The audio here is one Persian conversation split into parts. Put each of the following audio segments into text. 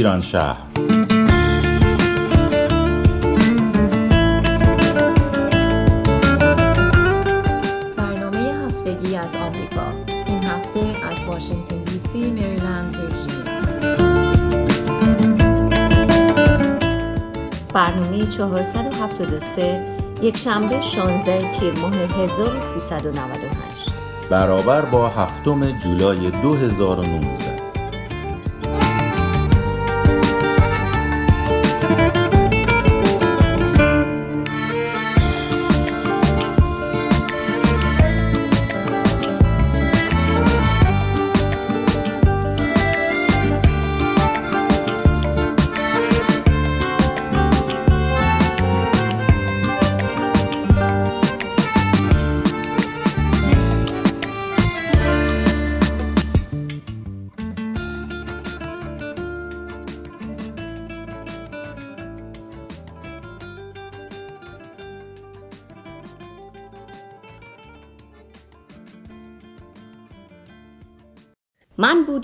ایران شهر. برنامه هفتگی از آمریکا. این هفته از واشنگتن دی سی، مریلند، برنامه 473 یک شنبه 16 تیر ماه 1398 برابر با هفتم جولای 2019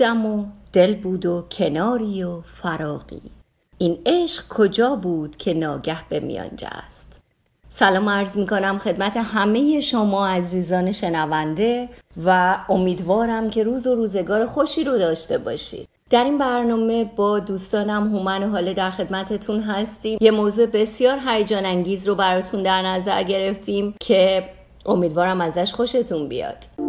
بودم و دل بود و کناری و فراقی این عشق کجا بود که ناگه به میانجا است؟ سلام عرض می کنم خدمت همه شما عزیزان شنونده و امیدوارم که روز و روزگار خوشی رو داشته باشید. در این برنامه با دوستانم هومن و حاله در خدمتتون هستیم. یه موضوع بسیار هیجان انگیز رو براتون در نظر گرفتیم که امیدوارم ازش خوشتون بیاد.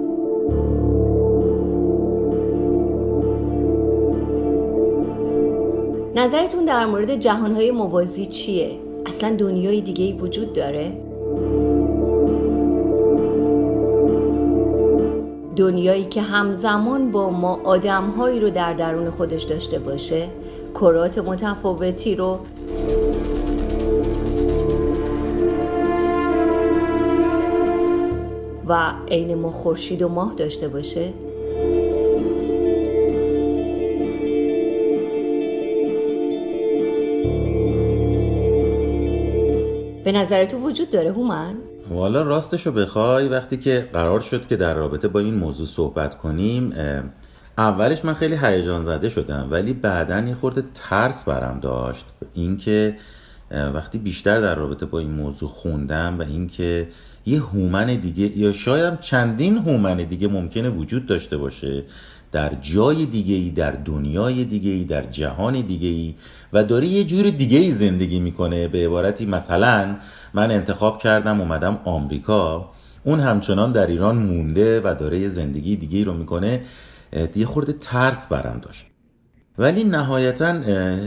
نظرتون در مورد جهانهای موازی چیه؟ اصلا دنیای دیگه ای وجود داره؟ دنیایی که همزمان با ما آدمهایی رو در درون خودش داشته باشه کرات متفاوتی رو و عین ما خورشید و ماه داشته باشه به نظر تو وجود داره هومن؟ والا راستشو بخوای وقتی که قرار شد که در رابطه با این موضوع صحبت کنیم اولش من خیلی هیجان زده شدم ولی بعدا یه خورده ترس برم داشت اینکه وقتی بیشتر در رابطه با این موضوع خوندم و اینکه یه هومن دیگه یا شاید چندین هومن دیگه ممکنه وجود داشته باشه در جای دیگه ای در دنیای دیگه ای در جهان دیگه ای و داره یه جور دیگه ای زندگی می‌کنه. به عبارتی مثلا من انتخاب کردم اومدم آمریکا. اون همچنان در ایران مونده و داره یه زندگی دیگه ای رو می‌کنه. یه خورده ترس برم داشت. ولی نهایتا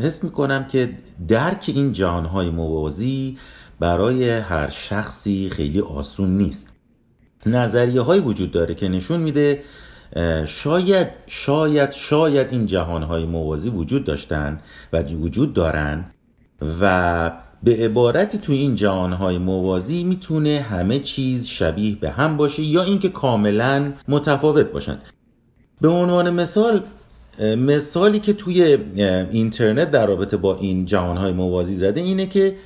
حس می‌کنم که درک این جهانهای موازی برای هر شخصی خیلی آسون نیست. نظریه های وجود داره که نشون میده شاید شاید شاید این جهانهای موازی وجود داشتن و وجود دارن و به عبارتی تو این جهانهای موازی می‌تونه همه چیز شبیه به هم باشه یا اینکه کاملا متفاوت باشن. به عنوان مثال مثالی که توی اینترنت در رابطه با این جهانهای موازی زده اینه که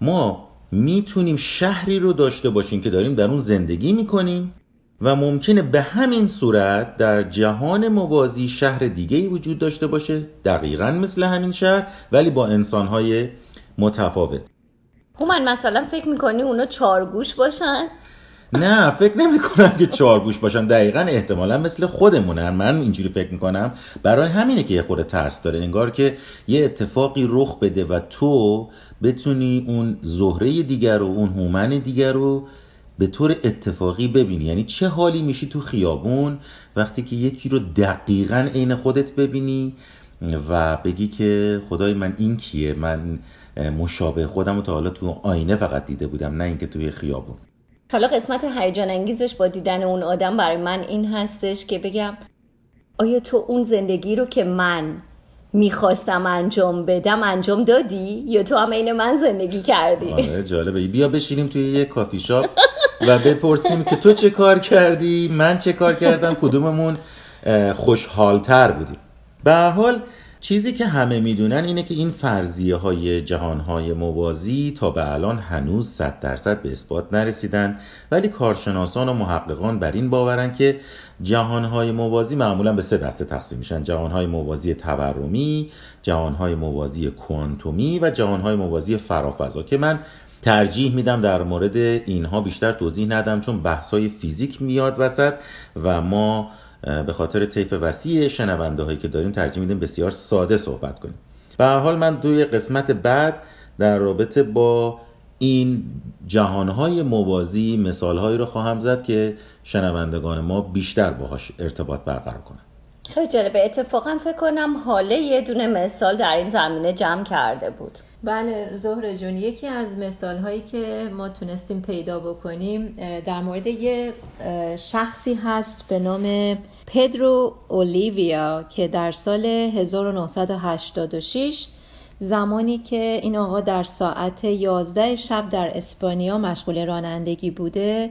ما می‌تونیم شهری رو داشته باشیم که داریم در اون زندگی می‌کنیم و ممکنه به همین صورت در جهان موازی شهر دیگه ای وجود داشته باشه دقیقا مثل همین شهر ولی با انسانهای متفاوت. هومن مثلا فکر می‌کنی اونا چارگوش باشن؟ نه فکر نمی کنم که چارگوش باشن. دقیقا احتمالا مثل خودمونن. من اینجوری فکر می‌کنم. برای همینه که یه خورده ترس داره. انگار که یه اتفاقی رخ بده و تو بتونی اون زهره دیگر رو اون هومن دیگر رو به طور اتفاقی ببینی. یعنی چه حالی میشی تو خیابون وقتی که یکی رو دقیقا عین خودت ببینی و بگی که خدای من این کیه؟ من مشابه خودم رو تا حالا تو آینه فقط دیده بودم نه اینکه توی خیابون. حالا قسمت هیجان انگیزش با دیدن اون آدم برای من این هستش که بگم آیا تو اون زندگی رو که من می‌خواستم انجام بدم انجام دادی؟ یا تو هم عین من زندگی کردی؟ آره جالبه. بیا بشینیم توی یه کافی شاپ. و بپرسیم که تو چه کار کردی؟ من چه کار کردم؟ کدوممون خوشحالتر بودیم. به هر حال چیزی که همه می‌دونن اینه که این فرضیه های جهان های موازی تا به الان هنوز 100 درصد به اثبات نرسیدن. ولی کارشناسان و محققان بر این باورن که جهان های موازی معمولا به سه دسته تقسیم میشن. جهان های موازی تورمی جهان های موازی کوانتومی و جهان های موازی فرافضا که من ترجیح میدم در مورد اینها بیشتر توضیح ندم چون بحث های فیزیک میاد وسط و ما به خاطر طیف وسیع شنونده هایی که داریم ترجیح میدیم بسیار ساده صحبت کنیم. به هر حال من دوی قسمت بعد در رابطه با این جهانهای موازی مثالهایی رو خواهم زد که شنوندگان ما بیشتر باهاش ارتباط برقرار کنن. خیلی جالبه. اتفاقا فکر کنم حاله یه دونه مثال در این زمینه جمع کرده بود. بله زهر جون یکی از مثال هایی که ما تونستیم پیدا بکنیم در مورد یه شخصی هست به نام پدرو اولیویا که در سال 1986 زمانی که این آقا در ساعت 11 شب در اسپانیا مشغول رانندگی بوده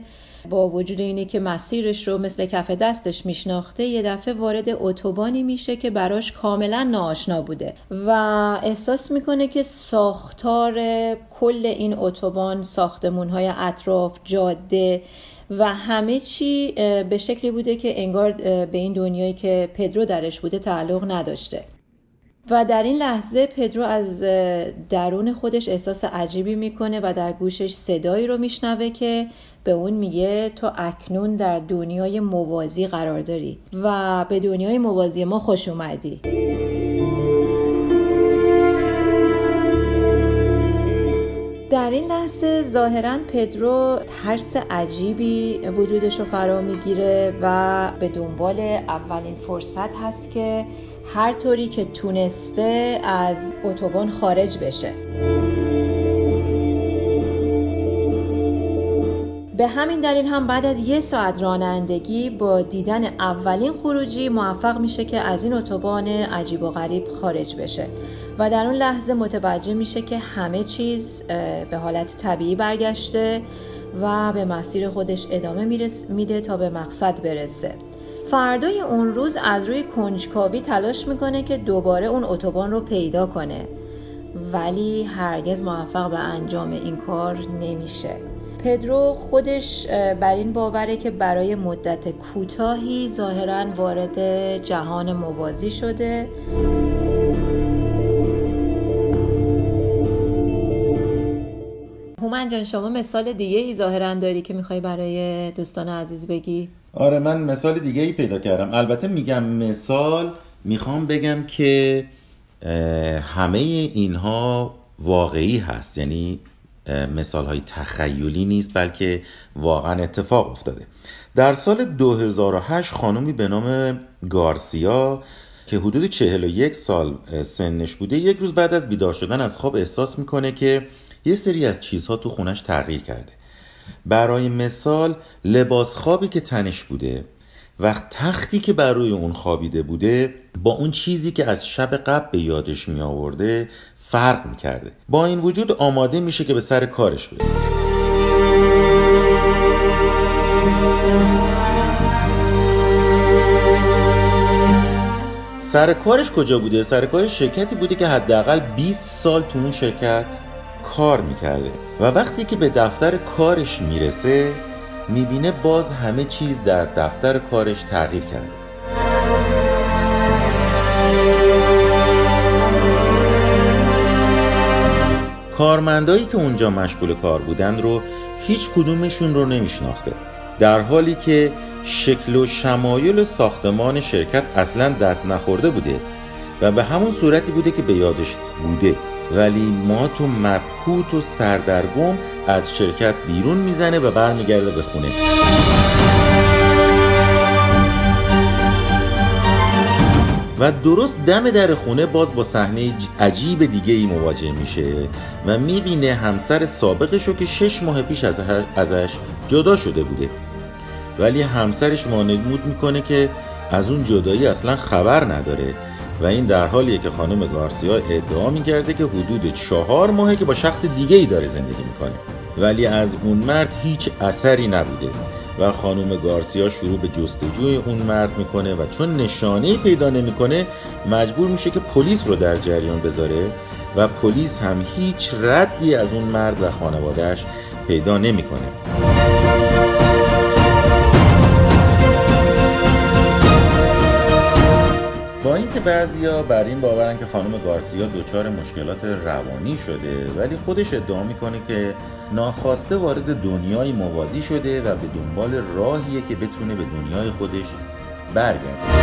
با وجود اینه که مسیرش رو مثل کف دستش میشناخته یه دفعه وارد اتوبانی میشه که براش کاملا ناآشنا بوده و احساس می‌کنه که ساختار کل این اتوبان ساختمون های اطراف جاده و همه چی به شکلی بوده که انگار به این دنیایی که پدرو درش بوده تعلق نداشته. و در این لحظه پدرو از درون خودش احساس عجیبی می‌کنه و در گوشش صدایی رو میشنوه که به اون میگه تو اکنون در دنیای موازی قرار داری و به دنیای موازی ما خوش اومدی. در این لحظه ظاهرا پدرو ترس عجیبی وجودش رو فرا می‌گیره و به دنبال اولین فرصت هست که هر طوری که تونسته از اتوبان خارج بشه. به همین دلیل هم بعد از یه ساعت رانندگی با دیدن اولین خروجی موفق میشه که از این اتوبان عجیب و غریب خارج بشه و در اون لحظه متوجه میشه که همه چیز به حالت طبیعی برگشته و به مسیر خودش ادامه میده تا به مقصد برسه. فردای اون روز از روی کنجکاوی تلاش می‌کنه که دوباره اون اتوبان رو پیدا کنه. ولی هرگز موفق به انجام این کار نمیشه. پدرو خودش بر این باوره که برای مدت کوتاهی ظاهرا وارد جهان موازی شده. هومن جان شما مثال دیگه ای ظاهرا داری که می‌خوای برای دوستان عزیز بگی؟ آره من مثال دیگه ای پیدا کردم. البته میگم مثال می‌خوام بگم که همه اینها واقعی هست. یعنی مثال های تخیلی نیست بلکه واقعا اتفاق افتاده. در سال 2008 خانومی به نام گارسیا که حدود 41 سال سنش بوده یک روز بعد از بیدار شدن از خواب احساس می‌کنه که یه سری از چیزها تو خونش تغییر کرده. برای مثال لباس خوابی که تنش بوده و تختی که بر روی اون خوابیده بوده با اون چیزی که از شب قبل به یادش می آورده فرق می کرده با این وجود آماده میشه که به سر کارش بره سر کارش کجا بوده؟ سر کارش شرکتی بوده که حداقل 20 سال تو اون شرکت کار می‌کرده و وقتی که به دفتر کارش می‌رسه می‌بینه باز همه چیز در دفتر کارش تغییر کرده. کارمندایی که اونجا مشغول کار بودن رو هیچ کدومشون رو نمیشناخته در حالی که شکل و شمایل ساختمان شرکت اصلا دست نخورده بوده و به همون صورتی بوده که به یادش بوده. ولی ما تو مبهوت و سردرگم از شرکت بیرون می‌زنه و برمیگرده به خونه. و درست دم در خونه باز با صحنه عجیب دیگه ای مواجه میشه و می‌بینه همسر سابقش رو که شش ماه پیش ازش جدا شده بوده. ولی همسرش وانمود می‌کنه که از اون جدایی اصلا خبر نداره. و این در حالیه که خانم گارسیا ادعا می‌کرده که حدود چهار ماهه که با شخص دیگه ای داره زندگی می‌کنه ولی از اون مرد هیچ اثری نبوده و خانم گارسیا شروع به جستجوی اون مرد می‌کنه و چون نشانه پیدا نمی‌کنه مجبور میشه که پلیس رو در جریان بذاره و پلیس هم هیچ ردی از اون مرد و خانوادهش پیدا نمی‌کنه. بعضیا بر این باورن که خانم گارسیا دچار مشکلات روانی شده ولی خودش ادعا می‌کنه که ناخواسته وارد دنیای موازی شده و به دنبال راهیه که بتونه به دنیای خودش برگرده.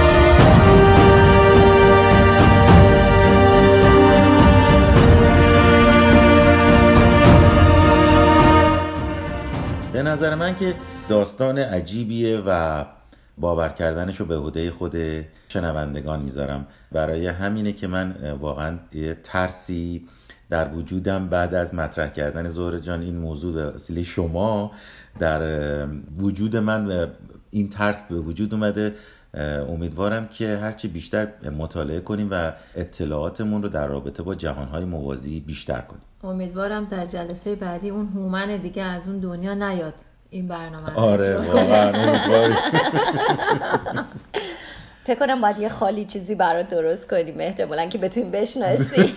به نظر من که داستان عجیبیه و باور کردنش رو به عهده خود شنوندگان می‌ذارم. برای همینه که من واقعا ترسی در وجودم بعد از مطرح کردن زهر جان این موضوع به وسیله شما در وجود من این ترس به وجود اومده. امیدوارم که هرچی بیشتر مطالعه کنیم و اطلاعاتمون رو در رابطه با جهانهای موازی بیشتر کنیم. امیدوارم در جلسه بعدی اون هومن دیگه از اون دنیا نیاد. این برنامه آره واقعا فکر کنم باید یه خالی چیزی برات درست کنیم احتمالا که بتونیم بشناسی.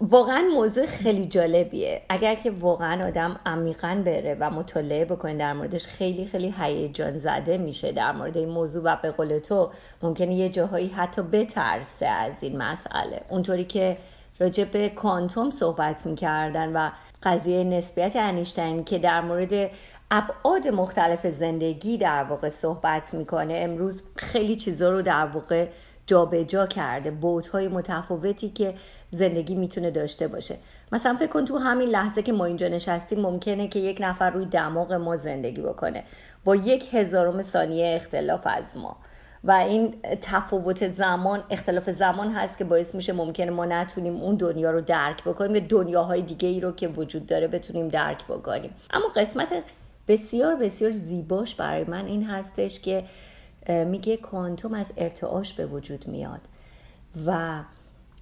واقعا موضوع خیلی جالبیه. اگر که واقعا آدم عمیقا بره و مطالعه بکنه در موردش خیلی خیلی هیجان زده میشه در مورد این موضوع و به قول تو ممکنه یه جاهایی حتی بترسه از این مسئله. اونطوری که راجع به کوانتوم صحبت می‌کردن و قضیه نسبیت انیشتین که در مورد ابعاد مختلف زندگی در واقع صحبت می‌کنه امروز خیلی چیزا رو در واقع جابجا جا کرده بودهای متفاوتی که زندگی می‌تونه داشته باشه. مثلا فکر کن تو همین لحظه که ما اینجا نشستیم ممکنه که یک نفر روی دماغ ما زندگی بکنه. با یک هزارم ثانیه اختلاف از ما. و این تفاوت زمان اختلاف زمان هست که باعث میشه ممکنه ما نتونیم اون دنیا رو درک بکنیم یا دنیاهای دیگه ای رو که وجود داره بتونیم درک بکنیم. اما قسمت بسیار بسیار زیباش برای من این هستش که میگه کوانتوم از ارتعاش به وجود میاد و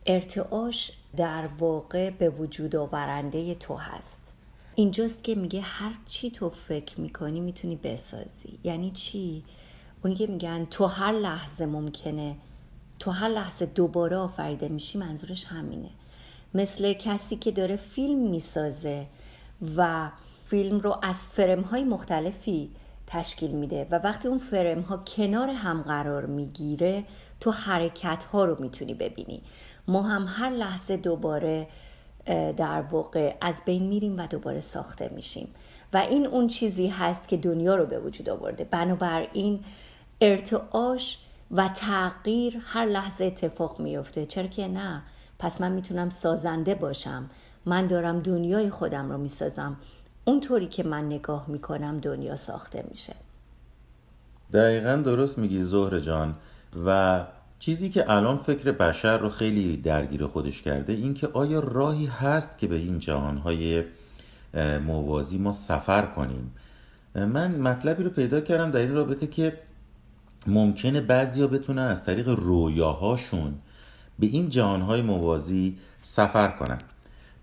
ارتعاش در واقع به وجود آورنده تو هست. اینجاست که میگه هر چی تو فکر می‌کنی می‌تونی بسازی. یعنی چی؟ اونی که میگن تو هر لحظه ممکنه تو هر لحظه دوباره آفریده میشی منظورش همینه. مثل کسی که داره فیلم می‌سازه و فیلم رو از فرم های مختلفی تشکیل میده و وقتی اون فرم ها کنار هم قرار می‌گیره تو حرکت ها رو می‌تونی ببینی. ما هم هر لحظه دوباره در واقع از بین میریم و دوباره ساخته میشیم. و این اون چیزی هست که دنیا رو به وجود آورده. بنابراین ارتعاش و تغییر هر لحظه اتفاق میفته چرا که نه؟ پس من می‌تونم سازنده باشم. من دارم دنیای خودم رو می‌سازم. اونطوری که من نگاه می‌کنم دنیا ساخته میشه. دقیقا درست میگی زهر جان. و چیزی که الان فکر بشر رو خیلی درگیر خودش کرده این که آیا راهی هست که به این جهانهای موازی ما سفر کنیم؟ من مطلبی رو پیدا کردم در این رابطه که ممکنه بعضیا بتونن از طریق رویاهاشون به این جهانهای موازی سفر کنن.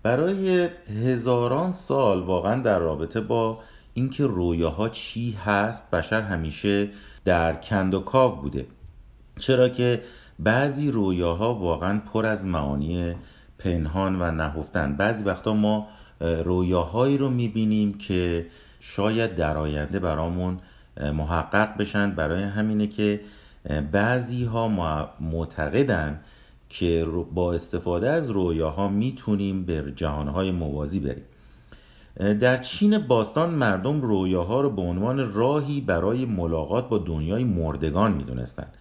برای هزاران سال واقعا در رابطه با اینکه رویاها چی هست بشر همیشه در کند و کاو بوده. چرا که بعضی رویاها واقعا پر از معانی پنهان و نهفتن. بعضی وقتا ما رویاهایی رو می‌بینیم که شاید در آینده برامون محقق بشن. برای همینه که بعضی ها معتقدن که با استفاده از رویاها می‌تونیم به جهانهای موازی بریم. در چین باستان مردم رویاها رو به عنوان راهی برای ملاقات با دنیای مردگان می‌دونستند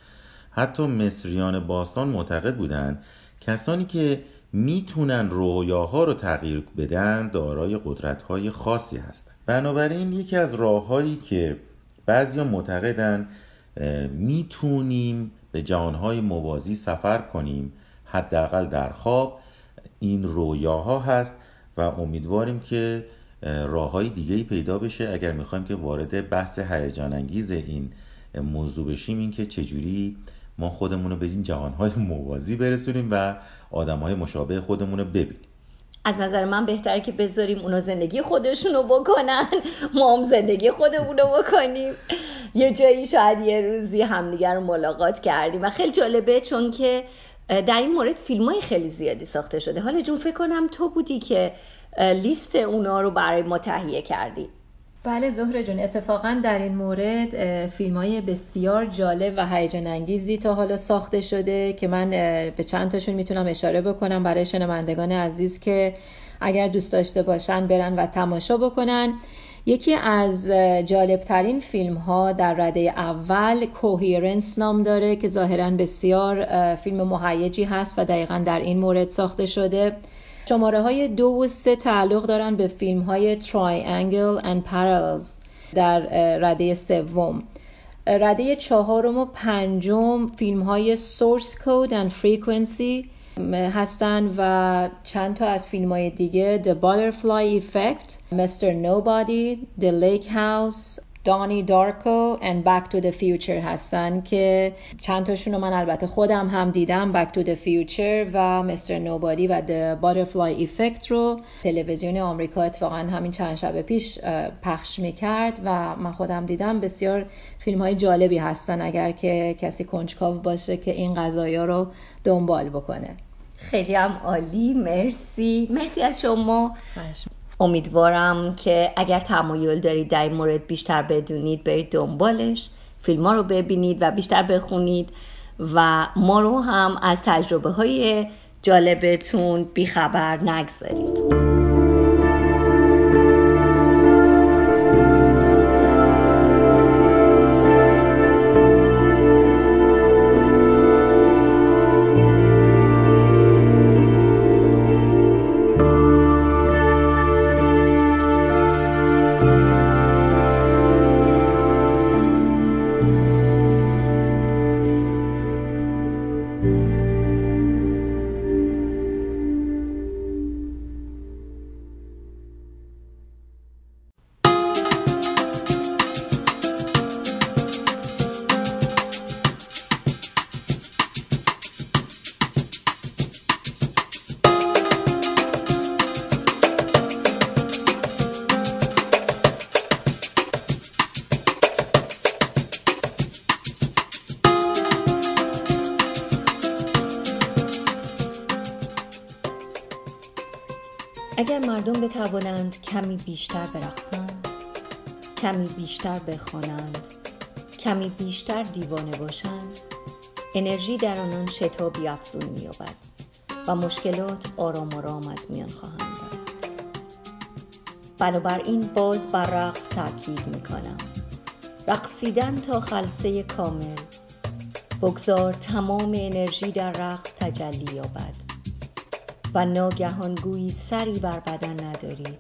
حتی مصریان باستان معتقد بودند کسانی که می‌تونن رویاها رو تغییر بدن دارای قدرت‌های خاصی هستند بنابراین یکی از راههایی که بعضیا معتقدن می‌تونیم به جهانهای موازی سفر کنیم حداقل در خواب. این رویاها هست و امیدواریم که راه های دیگه پیدا بشه. اگر می‌خوایم که وارد بحث هیجان انگیز این موضوع بشیم این که چجوری ما خودمون رو به این جهانهای موازی برسونیم و آدم های مشابه خودمون رو ببینیم. از نظر من بهتره که بذاریم اونا زندگی خودشونو بکنن ما هم زندگی خودمونو بکنیم. یه جایی شاید یه روزی همدیگر رو ملاقات کردیم. و خیلی جالبه چون که در این مورد فیلم های خیلی زیادی ساخته شده. حالا جون فکر کنم تو بودی که لیست اونا رو برای ما تهیه کردی. بله زهره جون اتفاقا در این مورد فیلم های بسیار جالب و هیجان انگیزی تا حالا ساخته شده که من به چند تاشون می‌تونم اشاره بکنم. برای شنوندگان عزیز که اگر دوست داشته باشن برن و تماشا بکنن. یکی از جالبترین فیلم ها در رده اول کوهیرنس نام داره که ظاهرا بسیار فیلم مهیجی هست و دقیقا در این مورد ساخته شده. شماره های دو و سه تعلق دارن به فیلم های Triangle and Parallels در رده سوم رده چهارم و پنجم فیلم های Source Code and Frequency هستن و چند تا از فیلم های دیگه The Butterfly Effect Mr. Nobody The Lake House دانی دارکو and Back to the Future هستن که چند تاشون رو من البته خودم هم دیدم Back to the Future و Mr. Nobody و The Butterfly Effect رو تلویزیون آمریکا اتفاقا همین چند شب پیش پخش می‌کرد و من خودم دیدم بسیار فیلم های جالبی هستن اگر که کسی کنجکاو باشه که این قضایا رو دنبال بکنه. خیلی هم عالی مرسی. مرسی از شما. امیدوارم که اگر تمایل دارید در این مورد بیشتر بدونید برید دنبالش فیلم ها رو ببینید و بیشتر بخونید و ما رو هم از تجربه های جالبتون بیخبر نگذارید. مردم بتوانند کمی بیشتر برقصند کمی بیشتر بخوانند کمی بیشتر دیوانه باشند. انرژی در آنان شتابی افزون مییابد و مشکلات آرام آرام از میان خواهند رفت. بنابراین باز بر رقص تاکید می‌کنم. رقصیدن تا خلصه کامل بگذار تمام انرژی در رقص تجلی یابد. و ناگهان گویی سری بر بدن نداری.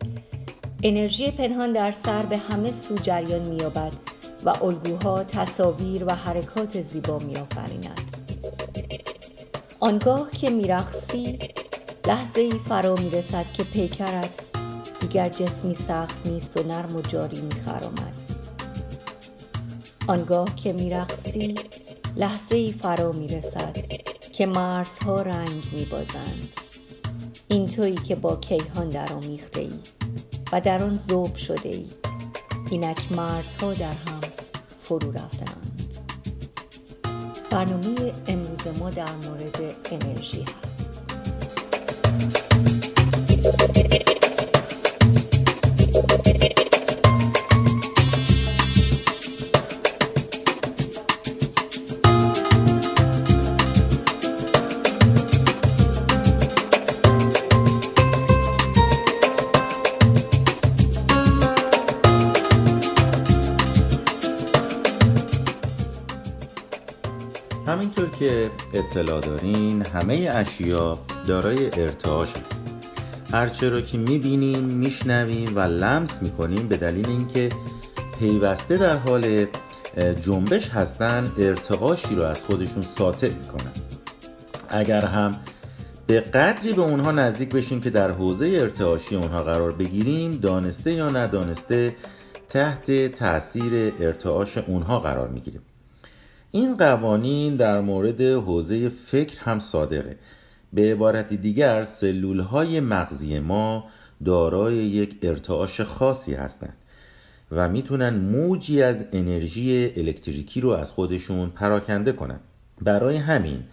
انرژی پنهان در سر به همه سو جریان مییابد و الگوها تصاویر و حرکات زیبا میآفریند. آنگاه که میرقصی لحظه ای فرا می‌رسد که پیکرت دیگر جسمی سخت نیست و نرم و جاری میخرامد. آنگاه که میرقصی لحظه ای فرا می‌رسد که مرزها رنگ میبازند. این تویی که با کیهان در آمیخته ای و در آن زوب شده ای اینک مرزها در هم فرو رفتند برنامه امروز ما در مورد انرژی هست. همینطور که اطلاع دارین همه اشیا دارای ارتعاش. هرچه رو که می‌بینیم میشنویم و لمس می‌کنیم به دلیل اینکه پیوسته در حال جنبش هستن ارتعاشی رو از خودشون ساطع می‌کنن. اگر هم به قدری به اونها نزدیک بشیم که در حوزه ارتعاشی اونها قرار بگیریم دانسته یا ندانسته تحت تاثیر ارتعاش اونها قرار می‌گیریم. این قوانین در مورد حوزه فکر هم صادقه. به عبارت دیگر سلول های مغزی ما دارای یک ارتعاش خاصی هستند و می‌تونن موجی از انرژی الکتریکی رو از خودشون پراکنده کنن. برای همین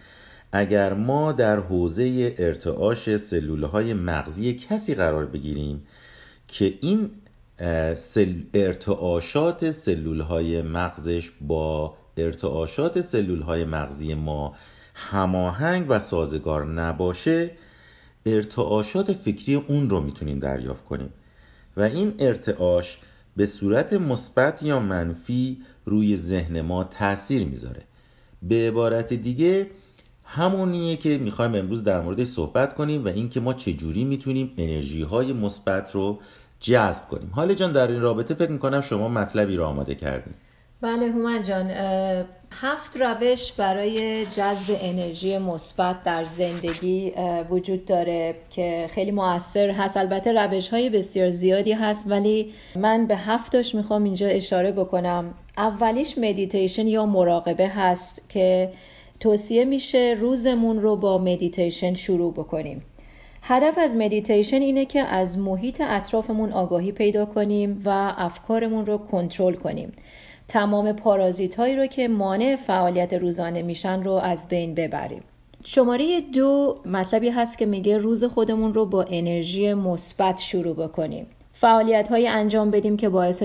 اگر ما در حوزه ارتعاش سلول های مغزی کسی قرار بگیریم که این ارتعاشات سلول های مغزش با ارتعاشات سلول های مغزی ما هماهنگ و سازگار نباشه ارتعاشات فکری اون رو می‌تونیم دریافت کنیم. و این ارتعاش به صورت مثبت یا منفی روی ذهن ما تاثیر می‌ذاره. به عبارت دیگه همونیه که می‌خوایم امروز در موردش صحبت کنیم و اینکه ما چجوری می‌تونیم انرژی های مثبت رو جذب کنیم. هاله جان در این رابطه فکر می‌کنم شما مطلبی رو آماده کردین بله هومن جان هفت روش برای جذب انرژی مثبت در زندگی وجود داره که خیلی موثر هست. البته روش های بسیار زیادی هست ولی من به هفتاش می‌خوام اینجا اشاره بکنم. اولیش مدیتیشن یا مراقبه هست که توصیه میشه روزمون رو با مدیتیشن شروع بکنیم. هدف از مدیتیشن اینه که از محیط اطرافمون آگاهی پیدا کنیم و افکارمون رو کنترل کنیم. تمام پارازیت هایی رو که مانع فعالیت روزانه میشن رو از بین ببریم. شماره دو مطلبی هست که میگه روز خودمون رو با انرژی مثبت شروع بکنیم. فعالیت های انجام بدیم که باعث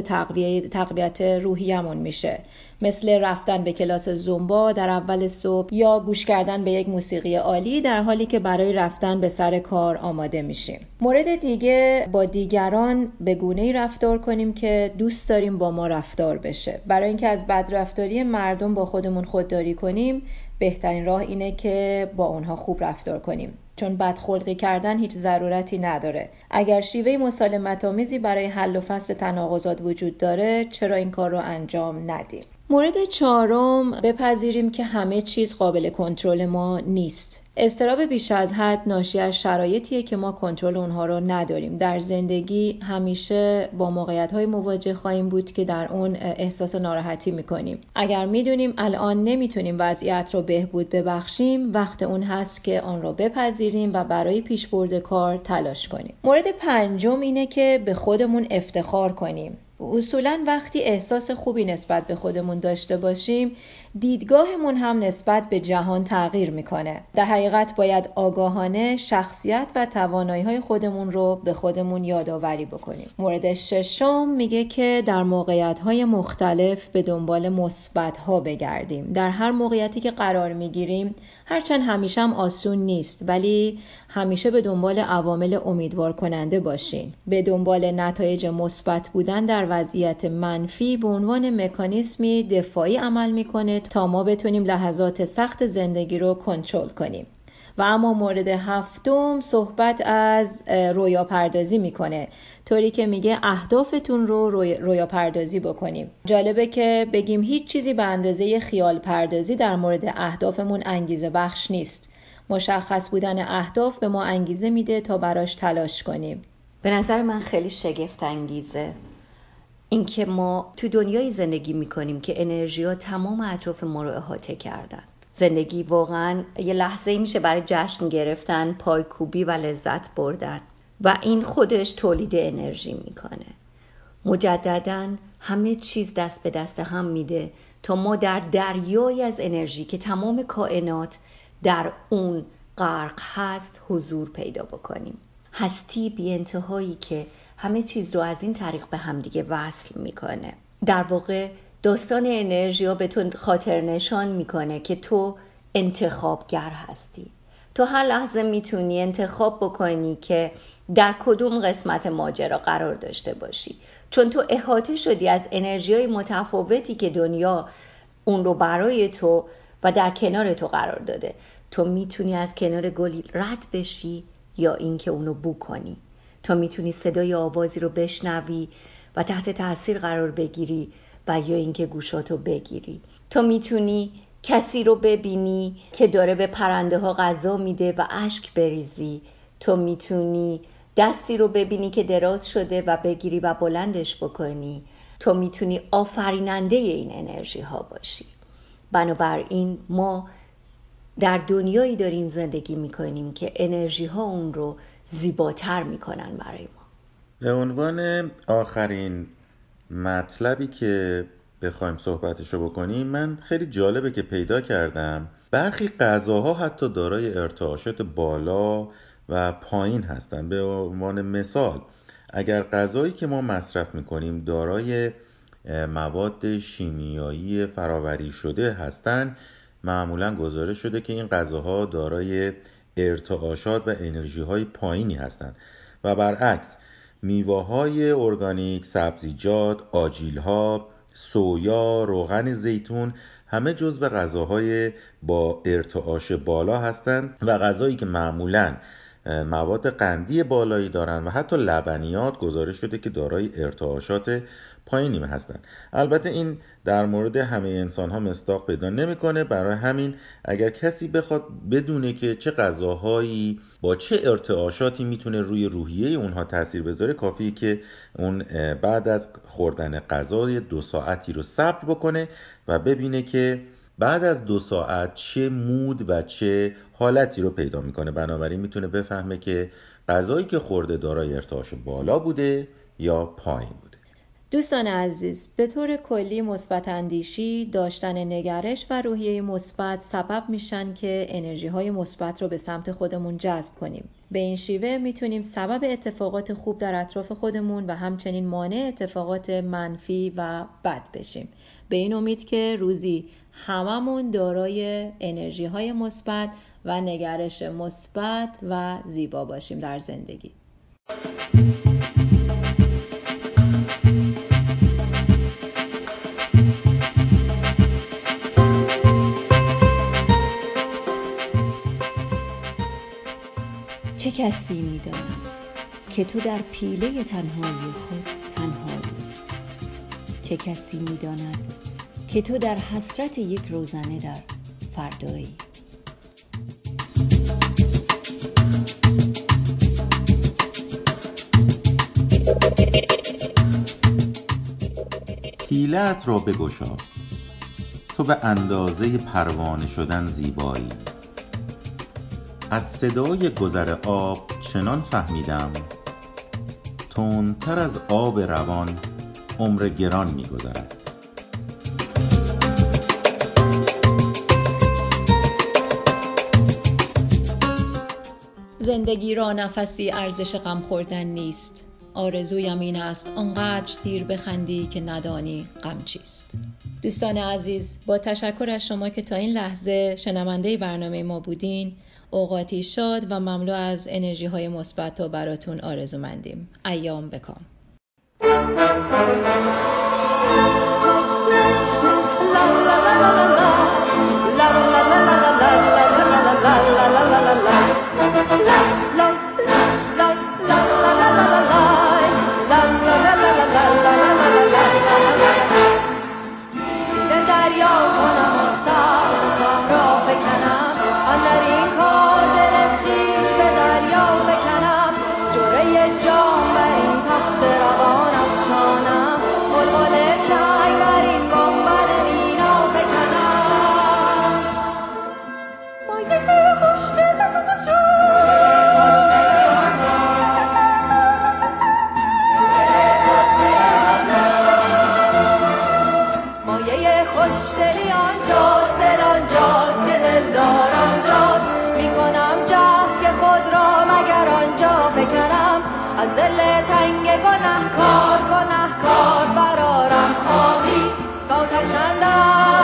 تقویت روحیمون میشه. مثل رفتن به کلاس زومبا در اول صبح یا گوش کردن به یک موسیقی عالی در حالی که برای رفتن به سر کار آماده میشیم. مورد دیگه با دیگران به گونه ای رفتار کنیم که دوست داریم با ما رفتار بشه. برای اینکه از بدرفتاری مردم با خودمون خودداری کنیم بهترین راه اینه که با اونها خوب رفتار کنیم. چون بدخلقی کردن هیچ ضرورتی نداره. اگر شیوه مسالمت آمیزی برای حل و فصل تناقضات وجود داره چرا این کار رو انجام ندیم؟ مورد چهارم بپذیریم که همه چیز قابل کنترل ما نیست. استراب بیش از حد ناشی از شرایطیه که ما کنترل اونها رو نداریم. در زندگی همیشه با موقعیت های مواجه خواهیم بود که در اون احساس ناراحتی می‌کنیم. اگر می‌دونیم الان نمی‌تونیم وضعیت رو بهبود ببخشیم وقت اون هست که آن رو بپذیریم و برای پیشبرد کار تلاش کنیم. مورد پنجم اینه که به خودمون افتخار کنیم. اصولا وقتی احساس خوبی نسبت به خودمون داشته باشیم دیدگاهمون هم نسبت به جهان تغییر می‌کنه. در حقیقت باید آگاهانه شخصیت و توانایی های خودمون رو به خودمون یادآوری بکنیم. مورد ششم میگه که در موقعیت های مختلف به دنبال مثبت ها بگردیم. در هر موقعیتی که قرار می‌گیریم هرچند همیشه هم آسون نیست ولی همیشه به دنبال عوامل امیدوار کننده باشین. به دنبال نتایج مثبت بودن در وضعیت منفی به عنوان مکانیسمی دفاعی عمل می‌کنه تا ما بتونیم لحظات سخت زندگی رو کنترل کنیم. و اما مورد هفتم صحبت از رویا پردازی می‌کنه. طوری که میگه اهدافتون رو رویا پردازی بکنیم. جالبه که بگیم هیچ چیزی به اندازه خیال پردازی در مورد اهدافمون انگیزه بخش نیست. مشخص بودن اهداف به ما انگیزه میده تا براش تلاش کنیم. به نظر من خیلی شگفت انگیزه اینکه ما تو دنیای زندگی می‌کنیم که انرژی ها تمام اطراف ما رو احاطه کردن. زندگی واقعا یه لحظه میشه برای جشن گرفتن پایکوبی و لذت بردن. و این خودش تولید انرژی می‌کنه. مجددا همه چیز دست به دست هم میده تا ما در دریایی از انرژی که تمام کائنات در اون غرق هست حضور پیدا بکنیم. هستی بی انتهایی که همه چیز رو از این طریق به همدیگه وصل می‌کنه. در واقع داستان انرژی به تو خاطر نشان می‌کنه که تو انتخابگر هستی. تو هر لحظه می‌تونی انتخاب بکنی که در کدوم قسمت ماجرا قرار داشته باشی. چون تو احاطه شدی از انرژی های متفاوتی که دنیا اون رو برای تو و در کنار تو قرار داده. تو می‌تونی از کنار گلی رد بشی یا اینکه اونو بو کنی. تو می‌تونی صدای آوازی رو بشنوی و تحت تاثیر قرار بگیری و یا اینکه گوشاتو بگیری. تو می‌تونی کسی رو ببینی که داره به پرنده ها غذا میده و اشک بریزی. تو می‌تونی دستی رو ببینی که دراز شده و بگیری و بلندش بکنی. تو می‌تونی آفریننده این انرژی ها باشی. بنابراین ما در دنیایی داریم زندگی می‌کنیم که انرژی ها اون رو زیباتر می‌کنن برای ما. به عنوان آخرین مطلبی که بخوایم صحبتشو بکنیم من خیلی جالبه که پیدا کردم. برخی غذاها حتی دارای ارتعاشات بالا و پایین هستند به عنوان مثال اگر غذایی که ما مصرف می‌کنیم دارای مواد شیمیایی فراوری شده هستند معمولا گزارش شده که این غذاها دارای ارتعاشات و انرژی های پایینی هستند و برعکس میوه های ارگانیک، سبزیجات، آجیل ها، سویا، روغن زیتون همه جزو غذاهای با ارتعاش بالا هستند و غذایی که معمولا مواد قندی بالایی دارند و حتی لبنیات گزارش شده که دارای ارتعاشات پایینی هستند البته این در مورد همه انسان ها مصداق پیدا نمی‌کنه. برای همین اگر کسی بخواد بدونه که چه غذاهایی با چه ارتعاشاتی می‌تونه روی روحیه اونها تاثیر بذاره کافیه که اون بعد از خوردن غذای دو ساعتی رو صبر بکنه و ببینه که بعد از دو ساعت چه مود و چه حالتی رو پیدا می‌کنه. بنابراین می‌تونه بفهمه که غذایی که خورده دارای ارتعاش بالا بوده یا پایین. دوستان عزیز به طور کلی مثبت اندیشی داشتن نگرش و روحیه مثبت سبب میشن که انرژی های مثبت رو به سمت خودمون جذب کنیم. به این شیوه می‌تونیم سبب اتفاقات خوب در اطراف خودمون و همچنین مانع اتفاقات منفی و بد بشیم. به این امید که روزی هممون دارای انرژی های مثبت و نگرش مثبت و زیبا باشیم در زندگی. چه کسی می‌داند که تو در پیله تنهایی خود تنهایی؟ چه کسی می‌داند که تو در حسرت یک روزنه در فردایی؟ پیلت را بگشا. تو به اندازه پروانه شدن زیبایی. از صدای گذر آب چنان فهمیدم. تندتر از آب روان عمر گران میگذرد. زندگی را نفسی ارزش غم خوردن نیست. آرزویم این است آنقدر سیر بخندی که ندانی غم چیست. دوستان عزیز با تشکر از شما که تا این لحظه شنونده برنامه ما بودین. اوقاتی شاد و مملو از انرژی های مثبت و براتون آرزومندیم. ایام بکام. گشا بند قبای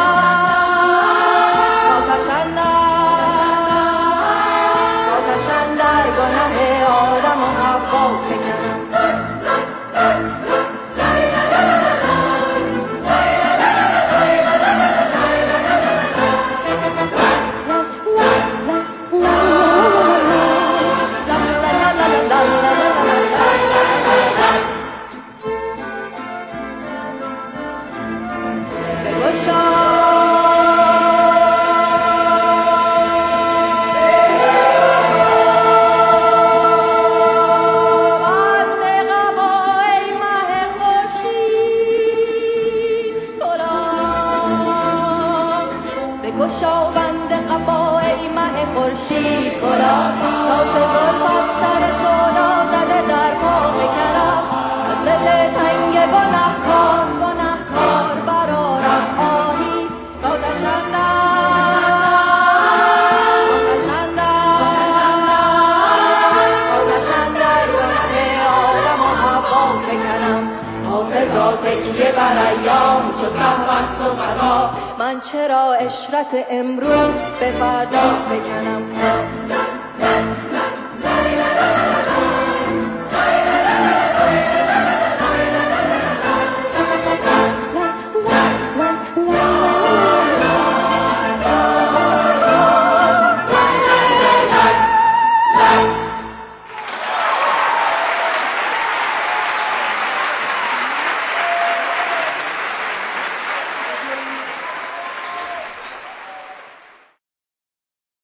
من چرا اشرت امروز به فردا فکنم